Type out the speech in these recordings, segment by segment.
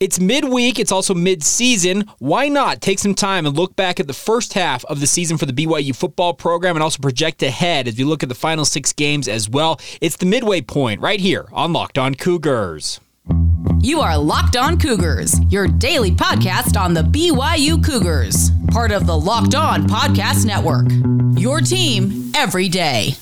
It's midweek, it's also mid-season. Why not take some time and look back at the first half of the season for the BYU football program and also project ahead as we look at the final 6 games as well. It's the midway point right here on Locked On Cougars. You are Locked On Cougars, your daily podcast on the BYU Cougars, part of the Locked On Podcast Network. Your team every day.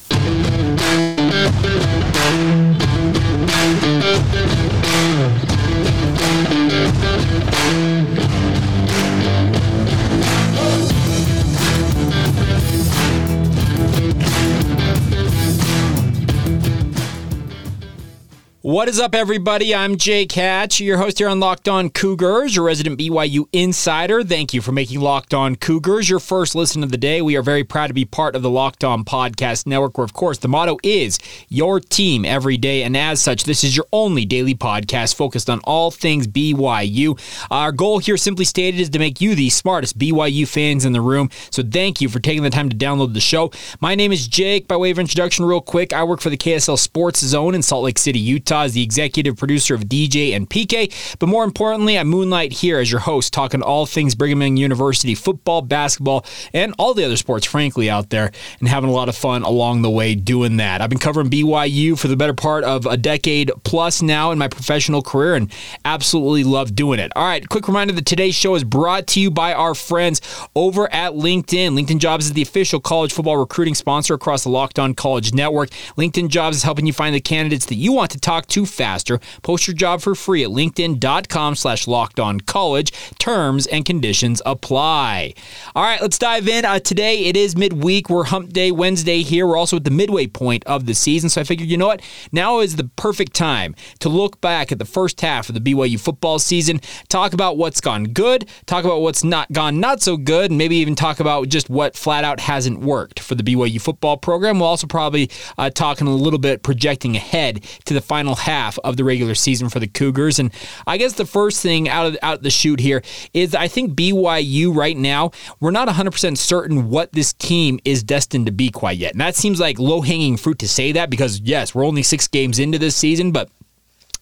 What is up, everybody? I'm Jake Hatch, your host here on Locked On Cougars, your resident BYU insider. Thank you for making Locked On Cougars your first listen of the day. We are very proud to be part of the Locked On Podcast Network, where, of course, the motto is your team every day. And as such, this is your only daily podcast focused on all things BYU. Our goal here, simply stated, is to make you the smartest BYU fans in the room. So thank you for taking the time to download the show. My name is Jake. By way of introduction, real quick, I work for the KSL Sports Zone in Salt Lake City, Utah as the executive producer of DJ and PK. But more importantly, I moonlight here as your host, talking all things Brigham Young University football, basketball, and all the other sports, frankly, out there, and having a lot of fun along the way doing that. I've been covering BYU for the better part of a decade plus now in my professional career and absolutely love doing it. All right, quick reminder that today's show is brought to you by our friends over at LinkedIn. LinkedIn Jobs is the official college football recruiting sponsor across the Locked On College Network. LinkedIn Jobs is helping you find the candidates that you want to talk to faster. Post your job for free at linkedin.com slash locked on college. Terms and conditions apply. All right, let's dive in. Uh, today it is midweek. We're hump day Wednesday here. We're also at the midway point of the season. So I figured, you know what? Now is the perfect time to look back at the first half of the BYU football season, talk about what's gone good, talk about what's not gone not so good, and maybe even talk about just what flat out hasn't worked for the BYU football program. We'll also probably uh, talking a little bit projecting ahead to the final half half of the regular season for the Cougars. And I guess the first thing out of out of the shoot here is I think BYU right now we're not 100% certain what this team is destined to be quite yet. And that seems like low hanging fruit to say that because yes, we're only six games into this season, but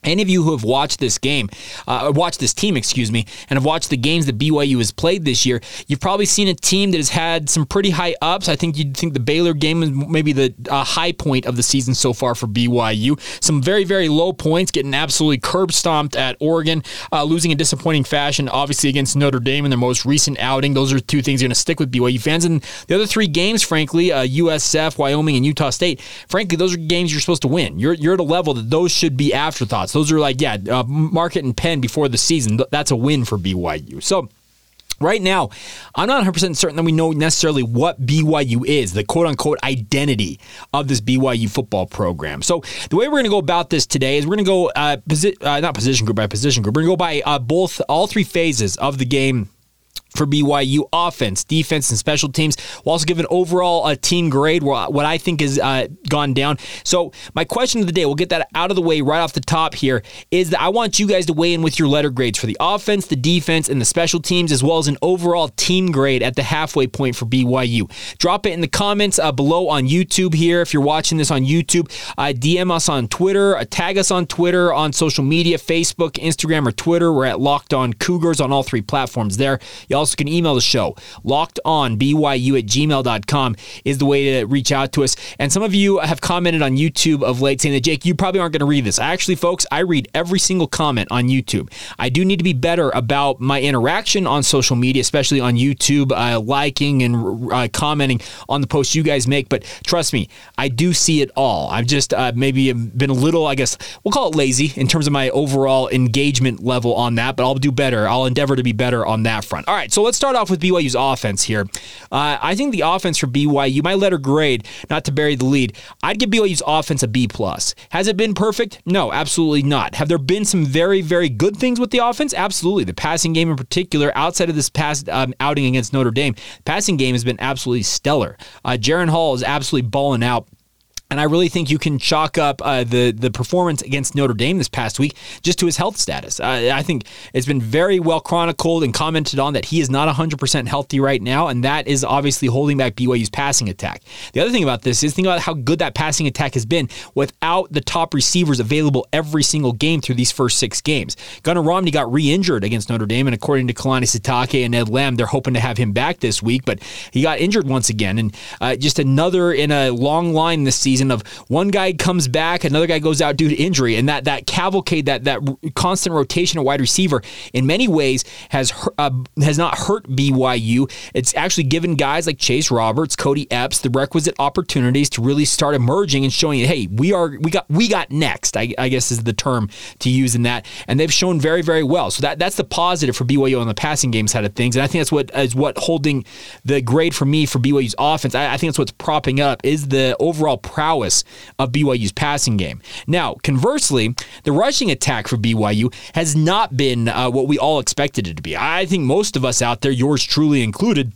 any of you who have watched this game, uh, watched this team, excuse me, and have watched the games that BYU has played this year, you've probably seen a team that has had some pretty high ups. I think you'd think the Baylor game is maybe the uh, high point of the season so far for BYU. Some very, very low points, getting absolutely curb stomped at Oregon, uh, losing in disappointing fashion, obviously against Notre Dame in their most recent outing. Those are two things going to stick with BYU fans. And the other three games, frankly, USF, uh, Wyoming, and Utah State, frankly, those are games you're supposed to win. You're, you're at a level that those should be afterthoughts. Those are like, yeah, uh, market and pen before the season. That's a win for BYU. So, Right now, I'm not 100% certain that we know necessarily what BYU is, the quote unquote identity of this BYU football program. So, the way we're going to go about this today is we're going to go, uh, posi- uh, not position group by position group, we're going to go by uh, both, all three phases of the game for BYU offense, defense, and special teams. We'll also give an overall uh, team grade, what I think has uh, gone down. So, my question of the day, we'll get that out of the way right off the top here, is that I want you guys to weigh in with your letter grades for the offense, the defense, and the special teams, as well as an overall team grade at the halfway point for BYU. Drop it in the comments uh, below on YouTube here. If you're watching this on YouTube, uh, DM us on Twitter, uh, tag us on Twitter, on social media, Facebook, Instagram, or Twitter. We're at Locked On Cougars on all three platforms there. You also can email the show. LockedOnBYU at gmail.com is the way to reach out to us. And some of you have commented on YouTube of late saying that, Jake, you probably aren't going to read this. Actually, folks, I read every single comment on YouTube. I do need to be better about my interaction on social media, especially on YouTube, uh, liking and uh, commenting on the posts you guys make. But trust me, I do see it all. I've just uh, maybe been a little, I guess, we'll call it lazy in terms of my overall engagement level on that, but I'll do better. I'll endeavor to be better on that front. All right so let's start off with BYU's offense here. Uh, I think the offense for BYU, my letter grade, not to bury the lead, I'd give BYU's offense a B plus. Has it been perfect? No, absolutely not. Have there been some very, very good things with the offense? Absolutely. The passing game in particular, outside of this past um, outing against Notre Dame, passing game has been absolutely stellar. Uh, Jaren Hall is absolutely balling out And I really think you can chalk up uh, the the performance against Notre Dame this past week just to his health status. Uh, I think it's been very well chronicled and commented on that he is not 100% healthy right now, and that is obviously holding back BYU's passing attack. The other thing about this is think about how good that passing attack has been without the top receivers available every single game through these first six games. Gunner Romney got re-injured against Notre Dame, and according to Kalani Sitake and Ed Lamb, they're hoping to have him back this week, but he got injured once again, and uh, just another in a long line this season season of one guy comes back, another guy goes out due to injury, and that that cavalcade, that that constant rotation of wide receiver, in many ways has uh, has not hurt BYU. It's actually given guys like Chase Roberts, Kody Epps, the requisite opportunities to really start emerging and showing, hey, we are we got we got next. I, I guess is the term to use in that, and they've shown very very well. So that that's the positive for BYU on the passing game side of things, and I think that's what is what holding the grade for me for BYU's offense. I, I think that's what's propping up is the overall proud prowess of BYU's passing game. Now, conversely, the rushing attack for BYU has not been uh, what we all expected it to be. I think most of us out there, yours truly included,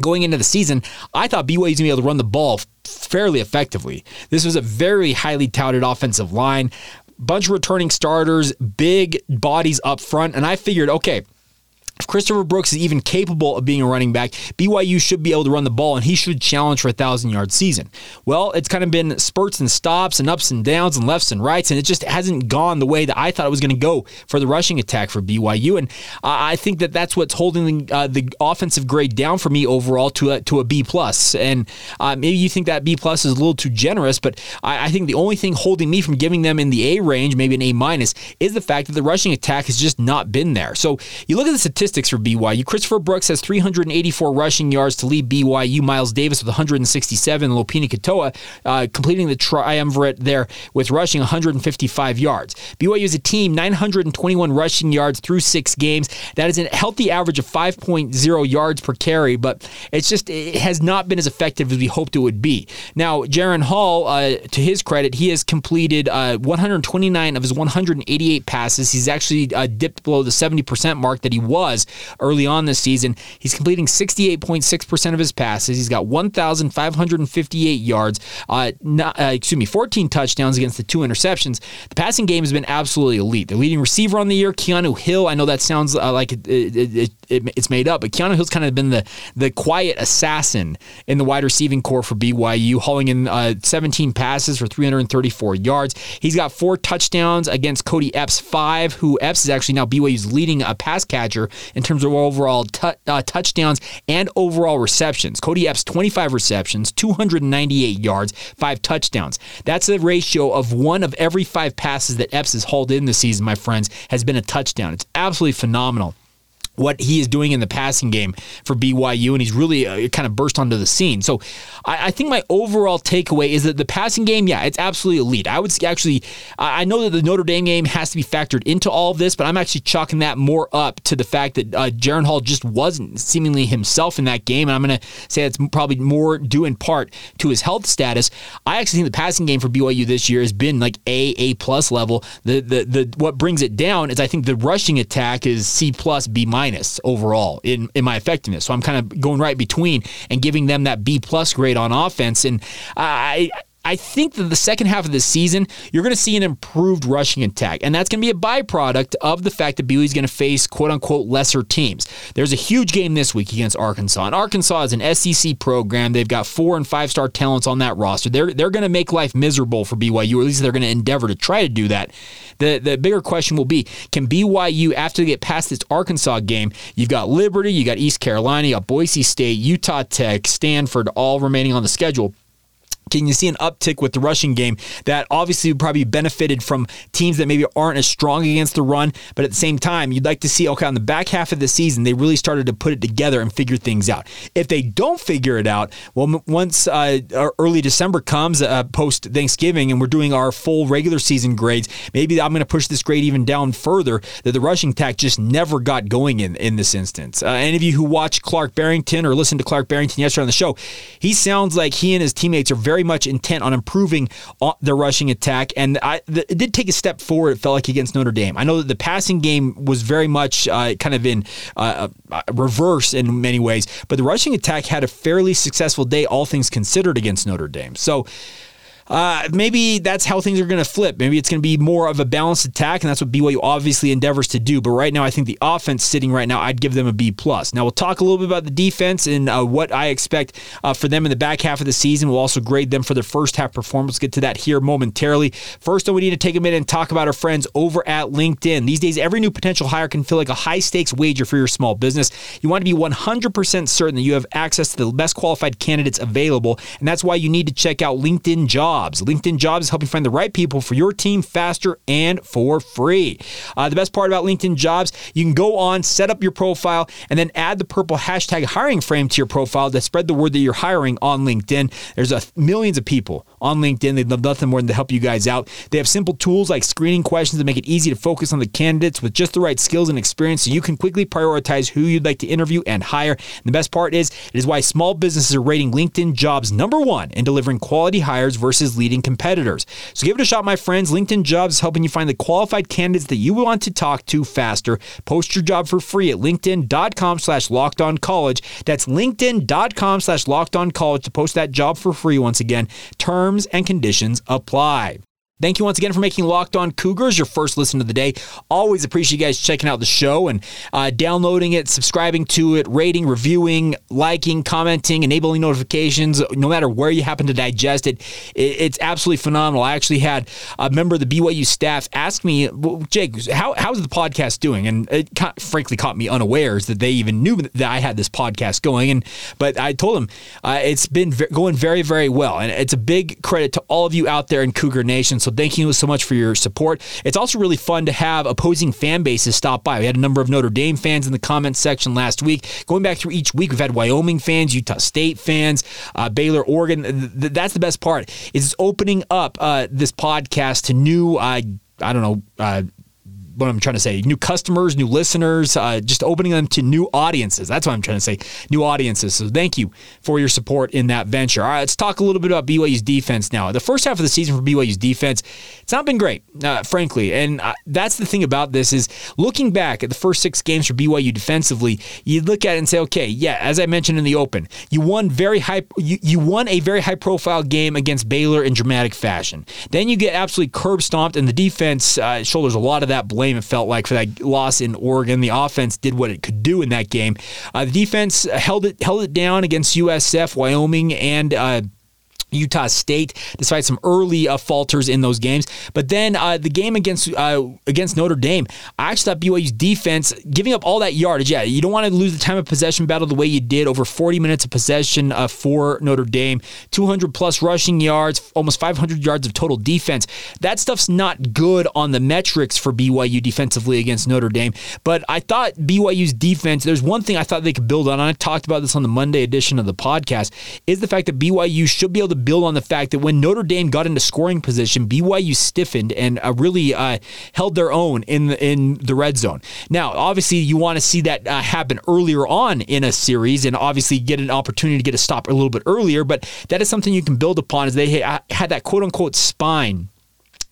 going into the season, I thought BYU was going to be able to run the ball fairly effectively. This was a very highly touted offensive line, bunch of returning starters, big bodies up front, and I figured, okay, if Christopher Brooks is even capable of being a running back, BYU should be able to run the ball and he should challenge for a thousand yard season. Well, it's kind of been spurts and stops and ups and downs and lefts and rights, and it just hasn't gone the way that I thought it was going to go for the rushing attack for BYU. And I think that that's what's holding uh, the offensive grade down for me overall to a, to a B plus. And uh, maybe you think that B plus is a little too generous, but I, I think the only thing holding me from giving them in the A range, maybe an A minus, is the fact that the rushing attack has just not been there. So you look at the statistics statistics for BYU. Christopher Brooks has 384 rushing yards to lead BYU. Miles Davis with 167. Lopini Katoa uh, completing the triumvirate there with rushing 155 yards. BYU is a team, 921 rushing yards through six games. That is a healthy average of 5.0 yards per carry, but it's just it has not been as effective as we hoped it would be. Now, Jaren Hall, uh, to his credit, he has completed uh, 129 of his 188 passes. He's actually uh, dipped below the 70% mark that he was early on this season. He's completing 68.6% of his passes. He's got 1,558 yards, uh, not, uh, excuse me, 14 touchdowns against the two interceptions. The passing game has been absolutely elite. The leading receiver on the year, Keanu Hill. I know that sounds uh, like it, it, it, it's made up, but Keanu Hill's kind of been the, the quiet assassin in the wide receiving core for BYU, hauling in uh, 17 passes for 334 yards. He's got four touchdowns against Kody Epps, five, who Epps is actually now BYU's leading a pass catcher in terms of overall t- uh, touchdowns and overall receptions. Kody Epps, 25 receptions, 298 yards, five touchdowns. That's a ratio of one of every five passes that Epps has hauled in this season, my friends, has been a touchdown. It's absolutely phenomenal what he is doing in the passing game for BYU, and he's really uh, kind of burst onto the scene. So I, I, think my overall takeaway is that the passing game, yeah, it's absolutely elite. I would actually, I know that the Notre Dame game has to be factored into all of this, but I'm actually chalking that more up to the fact that uh, Jaren Hall just wasn't seemingly himself in that game, and I'm going to say it's probably more due in part to his health status. I actually think the passing game for BYU this year has been like A, A plus level. The the the what brings it down is I think the rushing attack is C plus, B minus minus overall in, in my effectiveness. So I'm kind of going right between and giving them that B plus grade on offense. And I I think that the second half of the season, you're going to see an improved rushing attack. And that's going to be a byproduct of the fact that BYU is going to face quote unquote lesser teams. There's a huge game this week against Arkansas. And Arkansas is an SEC program. They've got four and five star talents on that roster. They're, they're going to make life miserable for BYU, or at least they're going to endeavor to try to do that. The, the bigger question will be can BYU, after they get past this Arkansas game, you've got Liberty, you got East Carolina, you got Boise State, Utah Tech, Stanford, all remaining on the schedule can you see an uptick with the rushing game that obviously probably benefited from teams that maybe aren't as strong against the run, but at the same time, you'd like to see, okay, on the back half of the season, they really started to put it together and figure things out. If they don't figure it out, well, once uh, early December comes, uh, post Thanksgiving, and we're doing our full regular season grades, maybe I'm going to push this grade even down further that the rushing attack just never got going in, in this instance. Uh, any of you who watch Clark Barrington or listened to Clark Barrington yesterday on the show, he sounds like he and his teammates are very very much intent on improving the rushing attack, and I, it did take a step forward. It felt like against Notre Dame. I know that the passing game was very much uh, kind of in uh, uh, reverse in many ways, but the rushing attack had a fairly successful day, all things considered, against Notre Dame. So. Uh, maybe that's how things are going to flip. Maybe it's going to be more of a balanced attack, and that's what BYU obviously endeavors to do. But right now, I think the offense sitting right now, I'd give them a B plus. Now we'll talk a little bit about the defense and uh, what I expect uh, for them in the back half of the season. We'll also grade them for their first half performance. Get to that here momentarily. First, though, we need to take a minute and talk about our friends over at LinkedIn. These days, every new potential hire can feel like a high stakes wager for your small business. You want to be 100% certain that you have access to the best qualified candidates available, and that's why you need to check out LinkedIn Jobs. LinkedIn Jobs is helping find the right people for your team faster and for free. Uh, the best part about LinkedIn Jobs, you can go on, set up your profile, and then add the purple hashtag hiring frame to your profile to spread the word that you're hiring on LinkedIn. There's a, millions of people on LinkedIn. They'd love nothing more than to help you guys out. They have simple tools like screening questions that make it easy to focus on the candidates with just the right skills and experience so you can quickly prioritize who you'd like to interview and hire. And the best part is, it is why small businesses are rating LinkedIn jobs number one in delivering quality hires versus leading competitors. So give it a shot, my friends. LinkedIn jobs is helping you find the qualified candidates that you want to talk to faster. Post your job for free at linkedin.com slash locked on college. That's linkedin.com slash locked on college to post that job for free once again. Terms and conditions apply. Thank you once again for making Locked On Cougars your first listen of the day. Always appreciate you guys checking out the show and uh, downloading it, subscribing to it, rating, reviewing, liking, commenting, enabling notifications. No matter where you happen to digest it, it's absolutely phenomenal. I actually had a member of the BYU staff ask me, Jake, how, how's the podcast doing? And it frankly caught me unawares that they even knew that I had this podcast going. And but I told them uh, it's been going very, very well, and it's a big credit to all of you out there in Cougar Nation. So thank you so much for your support. It's also really fun to have opposing fan bases stop by. We had a number of Notre Dame fans in the comments section last week. Going back through each week, we've had Wyoming fans, Utah State fans, uh, Baylor, Oregon. That's the best part. Is opening up uh, this podcast to new. Uh, I don't know, uh, what I'm trying to say. New customers, new listeners, uh, just opening them to new audiences. That's what I'm trying to say. New audiences. So thank you for your support in that venture. All right, let's talk a little bit about BYU's defense now. The first half of the season for BYU's defense, it's not been great, uh, frankly. And uh, that's the thing about this is looking back at the first six games for BYU defensively, you look at it and say, okay, yeah, as I mentioned in the open, you won very high. You, you won a very high profile game against Baylor in dramatic fashion. Then you get absolutely curb stomped, and the defense uh, shoulders a lot of that blame blame, it felt like, for that loss in Oregon. The offense did what it could do in that game. Uh, the defense held it held it down against USF, Wyoming, and uh, Utah State, despite some early uh, falters in those games. But then uh, the game against uh, against Notre Dame, I actually thought BYU's defense giving up all that yardage. Yeah, you don't want to lose the time of possession battle the way you did. Over 40 minutes of possession uh, for Notre Dame, 200 plus rushing yards, almost 500 yards of total defense. That stuff's not good on the metrics for BYU defensively against Notre Dame. But I thought BYU's defense. There's one thing I thought they could build on. I talked about this on the Monday edition of the podcast. Is the fact that BYU should be able to build on the fact that when Notre Dame got into scoring position, BYU stiffened and uh, really uh, held their own in the, in the red zone. Now, obviously, you want to see that uh, happen earlier on in a series, and obviously get an opportunity to get a stop a little bit earlier. But that is something you can build upon, as they had that quote unquote spine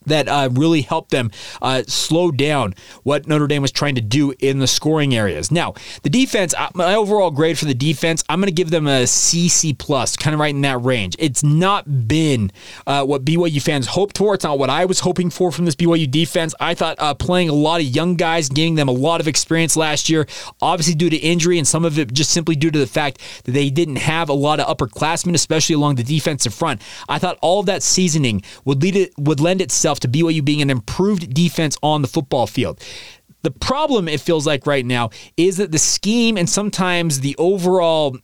that uh, really helped them uh, slow down what Notre Dame was trying to do in the scoring areas. Now, the defense, uh, my overall grade for the defense, I'm going to give them a CC plus, kind of right in that range. It's not been uh, what BYU fans hoped for. It's not what I was hoping for from this BYU defense. I thought uh, playing a lot of young guys, gaining them a lot of experience last year, obviously due to injury, and some of it just simply due to the fact that they didn't have a lot of upperclassmen, especially along the defensive front. I thought all of that seasoning would lead it would lend itself itself to BYU being an improved defense on the football field. The problem, it feels like right now, is that the scheme and sometimes the overall,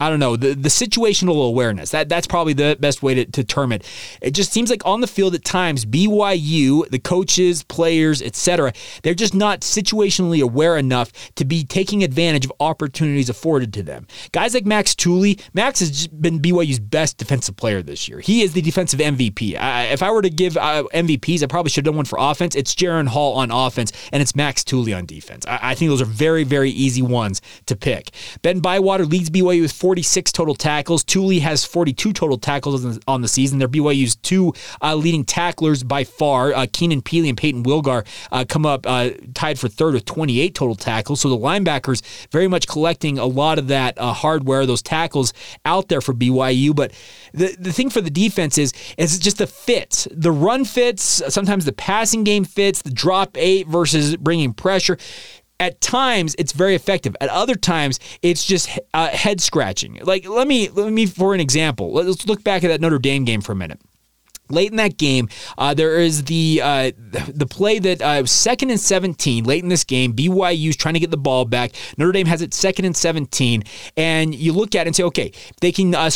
I don't know, the, the situational awareness, that, that's probably the best way to, to term it. It just seems like on the field at times, BYU, the coaches, players, etc., they're just not situationally aware enough to be taking advantage of opportunities afforded to them. Guys like Max Tooley, Max has been BYU's best defensive player this year. He is the defensive MVP. I, if I were to give uh, MVPs, I probably should have done one for offense. It's Jaren Hall on offense, and it's Max Max Tooley on defense. I, I, think those are very, very easy ones to pick. Ben Bywater leads BYU with 46 total tackles. Tooley has 42 total tackles on the, on the season. They're BYU's two uh, leading tacklers by far. Uh, Keenan Pili and Payton Wilgar uh, come up uh, tied for third with 28 total tackles. So the linebackers very much collecting a lot of that uh, hardware, those tackles out there for BYU. But the, the thing for the defense is, is just the fits. The run fits, sometimes the passing game fits, the drop eight versus bringing pressure. At times it's very effective. At other times it's just uh, head scratching. Like let me let me for an example let's look back at that notre dame game for a minute Late in that game, uh, there is the uh, the play that uh, second and 17. Late in this game, BYU is trying to get the ball back. Notre Dame has it second and 17, and you look at it and say, okay, they can uh,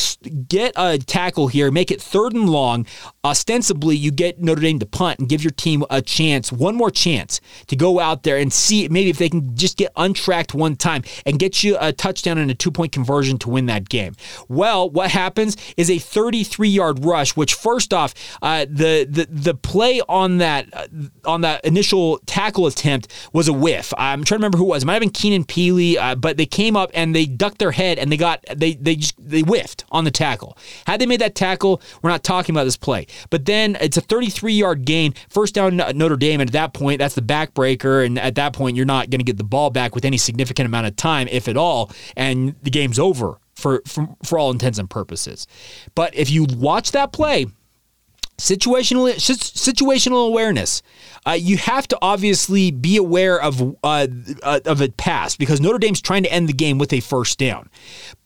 get a tackle here, make it third and long. Ostensibly, you get Notre Dame to punt and give your team a chance, one more chance to go out there and see maybe if they can just get untracked one time and get you a touchdown and a two point conversion to win that game. Well, what happens is a 33 yard rush, which first off uh, the the the play on that uh, on that initial tackle attempt was a whiff. I'm trying to remember who it was. It might have been Keenan Pili, uh, but they came up and they ducked their head and they got they they just they whiffed on the tackle. Had they made that tackle, we're not talking about this play. But then it's a 33 yard gain, first down Notre Dame, and at that point that's the backbreaker, and at that point you're not going to get the ball back with any significant amount of time, if at all, and the game's over for, for, for all intents and purposes. But if you watch that play, situational situational awareness. Uh, you have to obviously be aware of uh, uh, of a pass because Notre Dame's trying to end the game with a first down.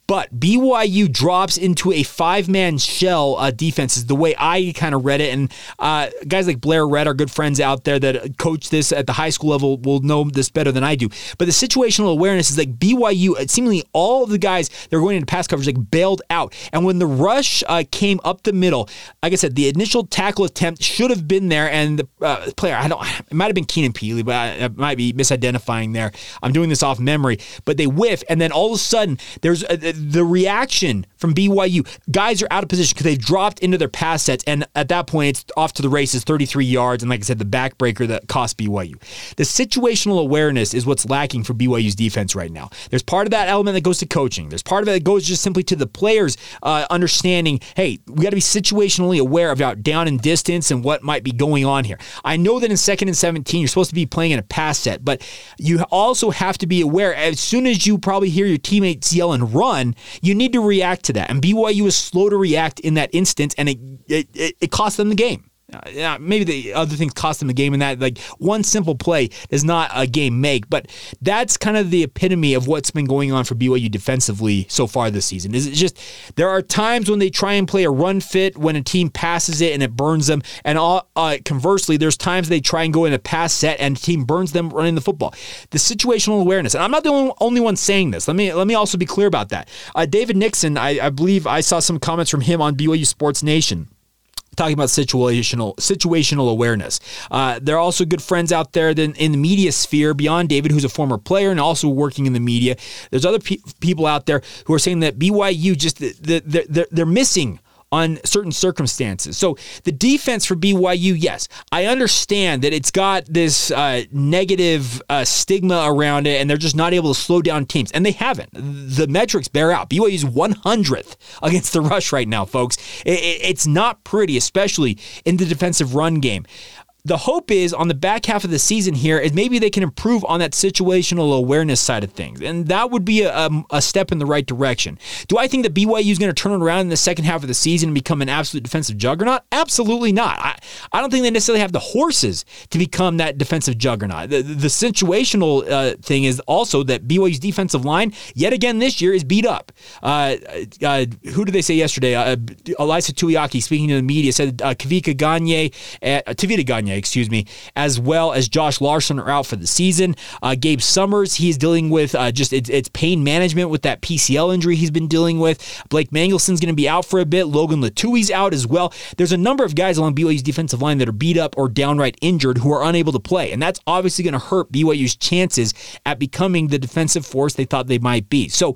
But BYU drops into a five man shell uh, defense, is the way I kind of read it. And uh, guys like Blair Red, our good friends out there that coach this at the high school level, will know this better than I do. But the situational awareness is like BYU, uh, seemingly all of the guys that were going into pass coverage like bailed out. And when the rush uh, came up the middle, like I said, the initial tackle attempt should have been there. And the uh, player, I don't, it might have been Keenan Pili, but I, I might be misidentifying there. I'm doing this off memory. But they whiff. And then all of a sudden, there's a, the reaction from BYU, guys are out of position because they've dropped into their pass sets, and at that point, it's off to the races, 33 yards, and like I said, the backbreaker that cost BYU. The situational awareness is what's lacking for BYU's defense right now. There's part of that element that goes to coaching. There's part of it that goes just simply to the players uh, understanding, hey, we got to be situationally aware about down and distance and what might be going on here. I know that in second and 17, you're supposed to be playing in a pass set, but you also have to be aware as soon as you probably hear your teammates yell and run, you need to react to that. And BYU was slow to react in that instance, and it, it, it cost them the game. Uh, yeah, maybe the other things cost them the game in that like one simple play does not a game make, but that's kind of the epitome of what's been going on for BYU defensively so far this season. Is it just there are times when they try and play a run fit when a team passes it and it burns them, and all, uh, conversely, there's times they try and go in a pass set and the team burns them running the football. The situational awareness, and I'm not the only, only one saying this. Let me let me also be clear about that. Uh, David Nixon, I, I believe I saw some comments from him on BYU Sports Nation talking about situational situational awareness. Uh, there are also good friends out there in, in the media sphere beyond David, who's a former player and also working in the media. There's other pe- people out there who are saying that BYU just the, the, they're, they're missing on certain circumstances. So the defense for BYU, yes, I understand that it's got this uh, negative uh, stigma around it, and they're just not able to slow down teams, and they haven't. The metrics bear out. BYU's 100th against the rush right now, folks. It, it, it's not pretty, especially in the defensive run game the hope is on the back half of the season here is maybe they can improve on that situational awareness side of things. And that would be a, a, a step in the right direction. Do I think that BYU is going to turn around in the second half of the season and become an absolute defensive juggernaut? Absolutely not. I, I don't think they necessarily have the horses to become that defensive juggernaut. The, the situational uh, thing is also that BYU's defensive line, yet again this year, is beat up. Uh, uh, who did they say yesterday? Uh, Ilaisa Tuiaki, speaking to the media, said uh, Kavika Gagne, uh, Tavita Gagne, excuse me, as well as Josh Larson are out for the season. Uh, Gabe Summers, he's dealing with uh, just it's, it's, pain management with that PCL injury he's been dealing with. Blake Mangelson's going to be out for a bit. Logan Lutui's out as well. There's a number of guys along BYU's defensive line that are beat up or downright injured who are unable to play, and that's obviously going to hurt BYU's chances at becoming the defensive force they thought they might be. So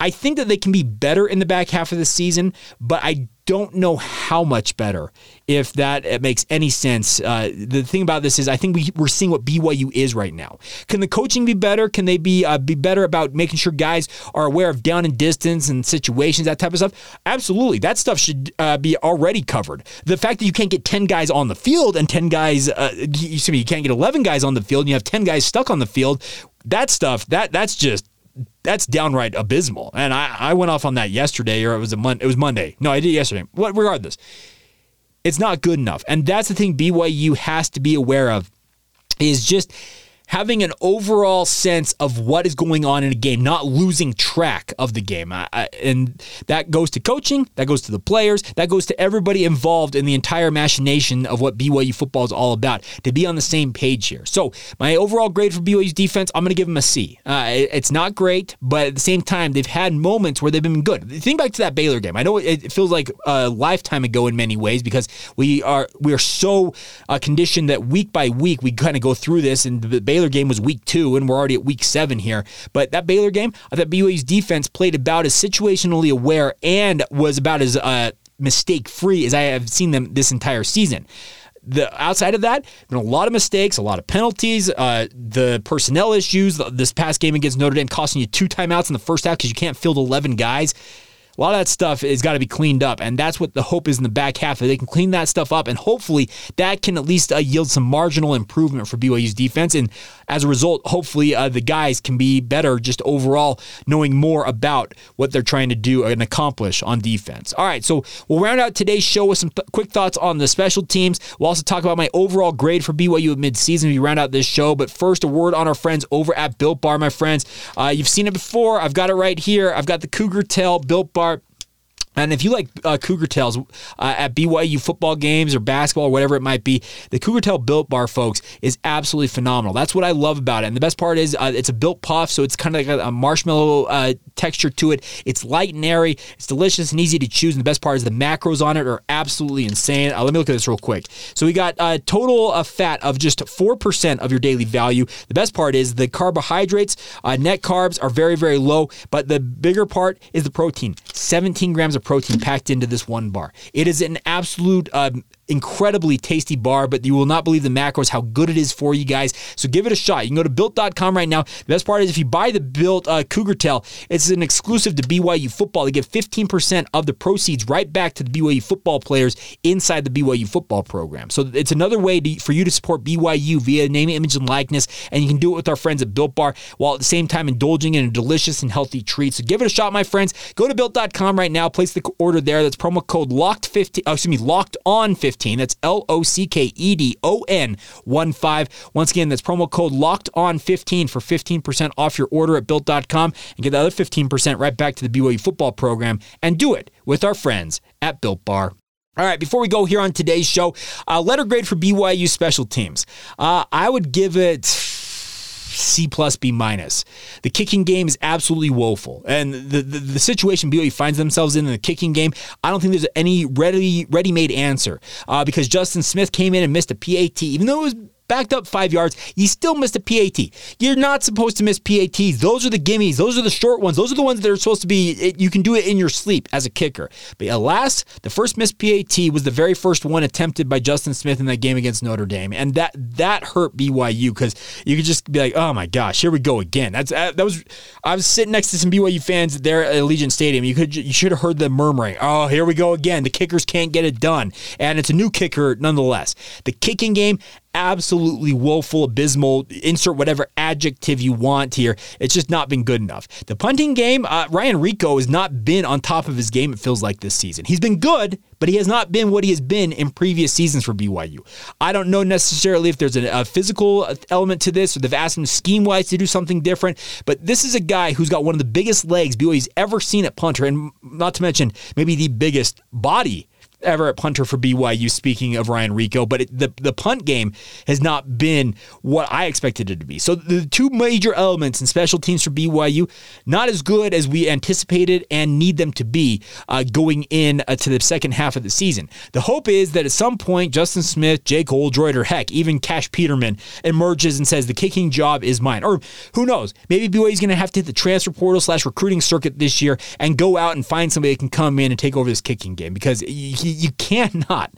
I think that they can be better in the back half of the season, but I don't know how much better, if that makes any sense. Uh, the thing about this is, I think we, we're seeing what BYU is right now. Can the coaching be better? Can they be uh, be better about making sure guys are aware of down and distance and situations, that type of stuff? Absolutely, that stuff should uh, be already covered. The fact that you can't get ten guys on the field and ten guys, uh, you, you can't get eleven guys on the field, and you have ten guys stuck on the field. That stuff, that that's just that's downright abysmal. And I, I went off on that yesterday, or it was a mon- it was Monday. No, I did yesterday. What regardless, it's not good enough. And that's the thing BYU has to be aware of is just having an overall sense of what is going on in a game, not losing track of the game. I, I, and that goes to coaching, that goes to the players, that goes to everybody involved in the entire machination of what BYU football is all about to be on the same page here. So, my overall grade for BYU's defense, I'm going to give them a C. Uh, it, it's not great, but at the same time, they've had moments where they've been good. Think back to that Baylor game. I know it feels like a lifetime ago in many ways because we are we are so uh, conditioned that week by week we kind of go through this and the Baylor Baylor game was week two, and we're already at week seven here. But that Baylor game, I thought BYU's defense played about as situationally aware and was about as uh, mistake free as I have seen them this entire season the outside of that, been a lot of mistakes, a lot of penalties, uh, the personnel issues. This past game against Notre Dame costing you two timeouts in the first half because you can't field 11 guys a lot of that stuff has got to be cleaned up. And that's what the hope is in the back half. That they can clean that stuff up. And hopefully that can at least uh, yield some marginal improvement for BYU's defense. And as a result, hopefully uh, the guys can be better just overall knowing more about what they're trying to do and accomplish on defense. All right, so we'll round out today's show with some th- quick thoughts on the special teams. We'll also talk about my overall grade for BYU at midseason. We round out this show. But first, a word on our friends over at Built Bar, my friends. Uh, you've seen it before. I've got it right here. I've got the Cougar Tail Built Bar and if you like uh, Cougar Tails uh, at BYU football games or basketball or whatever it might be, the Cougar Tail Built Bar, folks, is absolutely phenomenal. That's what I love about it. And the best part is uh, it's a built puff, so it's kind of like a, marshmallow uh, texture to it. It's light and airy. It's delicious and easy to choose. And the best part is the macros on it are absolutely insane. Uh, let me look at this real quick. So we got a total of fat of just 4% of your daily value. The best part is the carbohydrates, uh, net carbs are very, very low. But the bigger part is the protein 17 grams of protein packed into this one bar. It is an absolute um, incredibly tasty bar, but you will not believe the macros, how good it is for you guys. So give it a shot. You can go to built.com right now. The best part is if you buy the built uh, Cougar Tail, it's an exclusive to BYU football. They give 15% of the proceeds right back to the BYU football players inside the BYU football program. So it's another way to, for you to support BYU via name, image, and likeness. And you can do it with our friends at Built Bar while at the same time indulging in a delicious and healthy treat. So give it a shot, my friends. Go to built.com right now. Place the order there. That's promo code LOCKED15. Oh, excuse me, locked on 15 15. That's L O C K E D O N 1 5. Once again, that's promo code locked on 15 for 15% off your order at built.com and get the other 15% right back to the BYU football program and do it with our friends at Built Bar. All right, before we go here on today's show, uh, letter grade for BYU special teams. Uh, I would give it C plus B minus. The kicking game is absolutely woeful, and the, the, the situation BYU finds themselves in in the kicking game, I don't think there's any ready ready made answer uh, because Justin Smith came in and missed a PAT, even though it was backed up five yards. You still missed a PAT. You're not supposed to miss PATs. Those are the gimmies. Those are the short ones. Those are the ones that are supposed to be, you can do it in your sleep as a kicker. But alas, the first missed PAT was the very first one attempted by Justin Smith in that game against Notre Dame. And that that hurt BYU because you could just be like, oh my gosh, here we go again. That's uh, That was, I was sitting next to some BYU fans there at Allegiant Stadium. You could you should have heard them murmuring, oh, here we go again. The kickers can't get it done. And it's a new kicker nonetheless. The kicking game, absolutely woeful, abysmal, insert whatever adjective you want here. It's just not been good enough. The punting game, uh, Ryan Rehkow has not been on top of his game, it feels like this season. He's been good, but he has not been what he has been in previous seasons for BYU. I don't know necessarily if there's a, a physical element to this or they've asked him scheme wise to do something different, but this is a guy who's got one of the biggest legs BYU's ever seen at punter, and not to mention maybe the biggest body ever at punter for BYU. Speaking of Ryan Rehkow, but it, the the punt game has not been what I expected it to be. So the two major elements in special teams for BYU not as good as we anticipated and need them to be uh, going in uh, to the second half of the season. The hope is that at some point Justin Smith, Jake Oldroyd, or heck even Cash Peterman emerges and says the kicking job is mine. Or who knows? Maybe BYU is going to have to hit the transfer portal slash recruiting circuit this year and go out and find somebody that can come in and take over this kicking game because you, you cannot.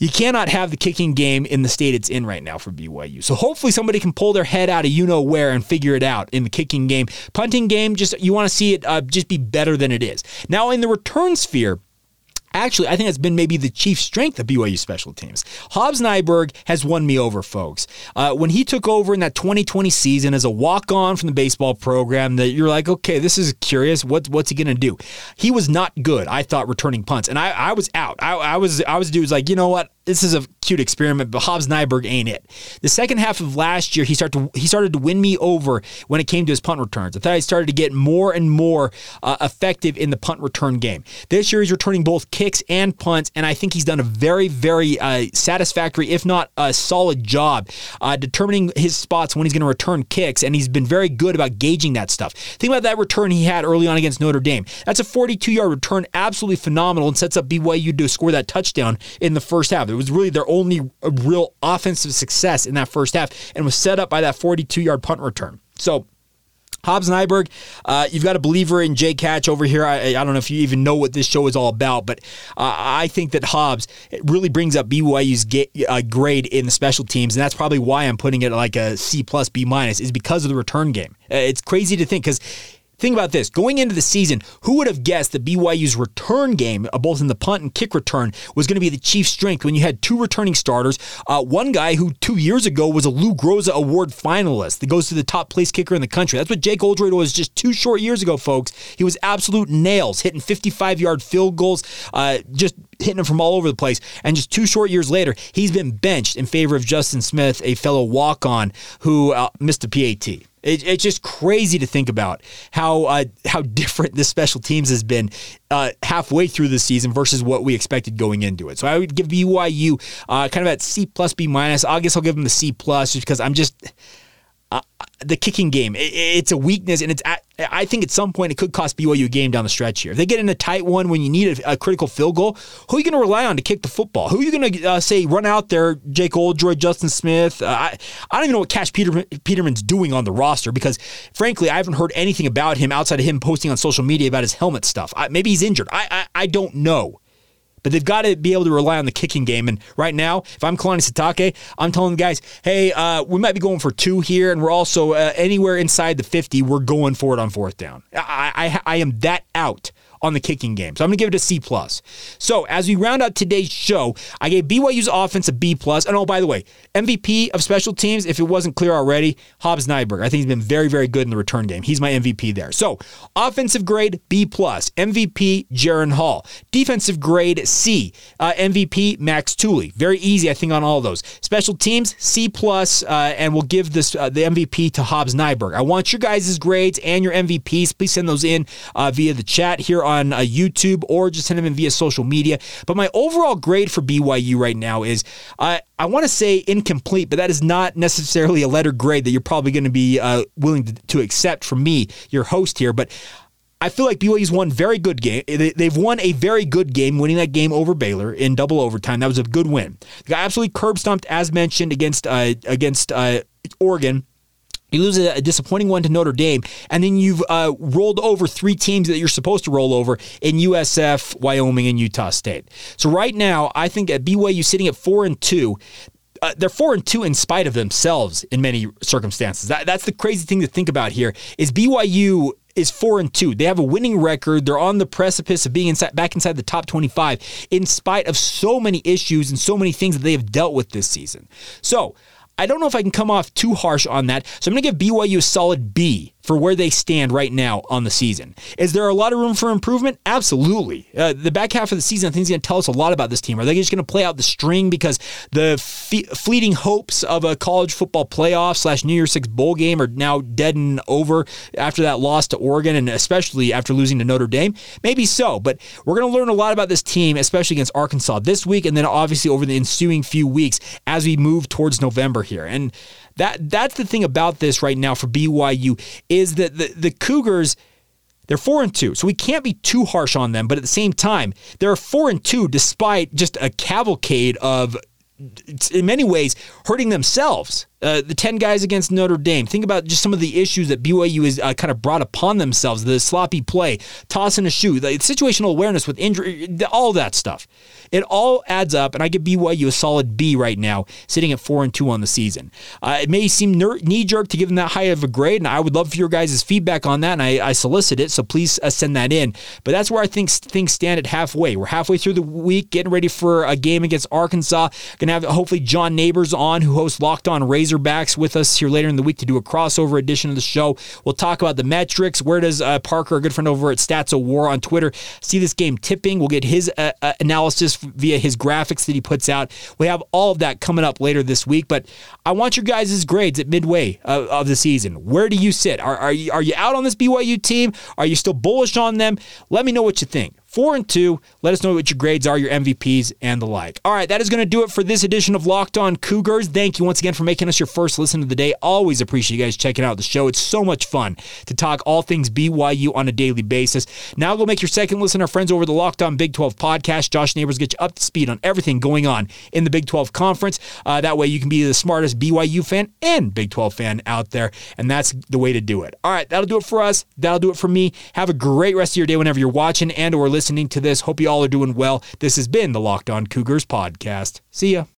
You cannot have the kicking game in the state it's in right now for BYU. So hopefully somebody can pull their head out of you know where and figure it out in the kicking game. Punting game, just you want to see it uh, just be better than it is. Now in the return sphere, Actually, I think that's been maybe the chief strength of BYU special teams. Hobbs Nyberg has won me over, folks. Uh, when he took over in that 2020 season as a walk on from the baseball program, that you're like, okay, this is curious. What, what's he going to do? He was not good, I thought, returning punts. And I, I was out. I, I was I was dudes like, you know what? This is a cute experiment, but Hobbs Nyberg ain't it. The second half of last year, he started to he started to win me over when it came to his punt returns. I thought he started to get more and more uh, effective in the punt return game. This year, he's returning both kicks and punts, and I think he's done a very, very uh, satisfactory, if not a solid job, uh, determining his spots when he's going to return kicks, and he's been very good about gauging that stuff. Think about that return he had early on against Notre Dame. That's a 42 yard return, absolutely phenomenal, and sets up BYU to score that touchdown in the first half. Was really their only real offensive success in that first half and was set up by that 42 yard punt return. So, Hobbs Nyberg, uh, you've got a believer in Jake Hatch over here. I, I, don't know if you even know what this show is all about, but uh, I think that Hobbs really brings up BYU's ga- uh, grade in the special teams, and that's probably why I'm putting it like a C plus B minus is because of the return game. Uh, it's crazy to think because Think about this. Going into the season, who would have guessed that BYU's return game, uh, both in the punt and kick return, was going to be the chief strength when you had two returning starters? Uh, one guy who two years ago was a Lou Groza Award finalist that goes to the top place kicker in the country. That's what Jake Oldroyd was just two short years ago, folks. He was absolute nails, hitting 55 yard field goals, uh, just hitting them from all over the place. And just two short years later, he's been benched in favor of Justin Smith, a fellow walk on who uh, missed a PAT. It, it's just crazy to think about how uh, how different this special teams has been uh, halfway through the season versus what we expected going into it. So I would give BYU uh, kind of at C plus B minus. I guess I'll give them the C plus just because I'm just uh, the kicking game. It, it's a weakness, and it's. At, I think at some point it could cost BYU a game down the stretch here. If they get in a tight one when you need a, a critical field goal, who are you going to rely on to kick the football? Who are you going to uh, say run out there? Jake Oldroyd, Justin Smith. Uh, I I don't even know what Cash Peter, Peterman's doing on the roster because frankly I haven't heard anything about him outside of him posting on social media about his helmet stuff. I, maybe he's injured. I, I I don't know. But they've got to be able to rely on the kicking game. And right now, if I'm Kalani Sitake, I'm telling the guys, hey, uh, we might be going for two here, and we're also uh, anywhere inside the 50, we're going for it on fourth down. I, I, I am that out on the kicking game. So I'm going to give it a C plus. So as we round out today's show, I gave BYU's offense a B plus. And oh, by the way, MVP of special teams, if it wasn't clear already, Hobbs Nyberg. I think he's been very, very good in the return game. He's my MVP there. So offensive grade B plus, MVP Jaren Hall, defensive grade C, uh, MVP Max Tooley. Very easy, I think, on all those. Special teams C plus, uh, and we'll give this uh, the MVP to Hobbs Nyberg. I want your guys' grades and your MVPs. Please send those in uh, via the chat here on uh, YouTube or just send them in via social media. But my overall grade for BYU right now is I want to say incomplete, but that is not necessarily a letter grade that you're probably going to be uh, willing to, to accept from me, your host here. But I feel like BYU's won very good game. They've won a very good game, winning that game over Baylor in double overtime. That was a good win. They got absolutely curb stomped, as mentioned, against uh, against uh, Oregon. You lose a, disappointing one to Notre Dame, and then you've uh, rolled over three teams that you're supposed to roll over in USF, Wyoming, and Utah State. So right now, I think at BYU sitting at four and two. Uh, they're four and two in spite of themselves in many circumstances. That, that's the crazy thing to think about here. Is BYU is four and two. They have a winning record. They're on the precipice of being inside, back inside the top 25 in spite of so many issues and so many things that they have dealt with this season. So I don't know if I can come off too harsh on that. So I'm going to give BYU a solid B for where they stand right now on the season. Is there a lot of room for improvement? Absolutely. Uh, the back half of the season, I think, is going to tell us a lot about this team. Are they just going to play out the string because the fe- fleeting hopes of a college football playoff slash New Year's Six bowl game are now dead and over after that loss to Oregon and especially after losing to Notre Dame? Maybe so, but we're going to learn a lot about this team, especially against Arkansas this week and then obviously over the ensuing few weeks as we move towards November here. And that that's the thing about this right now for BYU is that the, the Cougars they're four and two, so we can't be too harsh on them. But at the same time, they're four and two despite just a cavalcade of, in many ways, hurting themselves. Uh, the 10 guys against Notre Dame. Think about just some of the issues that BYU has uh, kind of brought upon themselves the sloppy play, tossing a shoe, the situational awareness with injury, all that stuff. It all adds up, and I give BYU a solid B right now, sitting at 4 and 2 on the season. Uh, it may seem knee jerk to give them that high of a grade, and I would love for your guys' feedback on that, and I, I solicit it, so please uh, send that in. But that's where I think things stand at halfway. We're halfway through the week, getting ready for a game against Arkansas. Going to have hopefully John Neighbors on, who hosts Locked On Razor Razorbacks with us here later in the week to do a crossover edition of the show. We'll talk about the metrics. Where does uh, Parker, a good friend over at Stats of War on Twitter, see this game tipping? We'll get his uh, uh, analysis via his graphics that he puts out. We have all of that coming up later this week. But I want your guys' grades at midway of, of the season. Where do you sit? Are, are, you, are you out on this BYU team? Are you still bullish on them? Let me know what you think. Four and two. Let us know what your grades are, your MVPs, and the like. All right, that is going to do it for this edition of Locked On Cougars. Thank you once again for making us your first listen of the day. Always appreciate you guys checking out the show. It's so much fun to talk all things BYU on a daily basis. Now go make your second listen. Our friends over the Locked On Big 12 podcast. Josh Neighbors get you up to speed on everything going on in the Big 12 conference. Uh, that way you can be the smartest BYU fan and Big 12 fan out there, and that's the way to do it. All right, that'll do it for us. That'll do it for me. Have a great rest of your day whenever you're watching and or listening listening to this. Hope you all are doing well. This has been the Locked On Cougars podcast. See ya.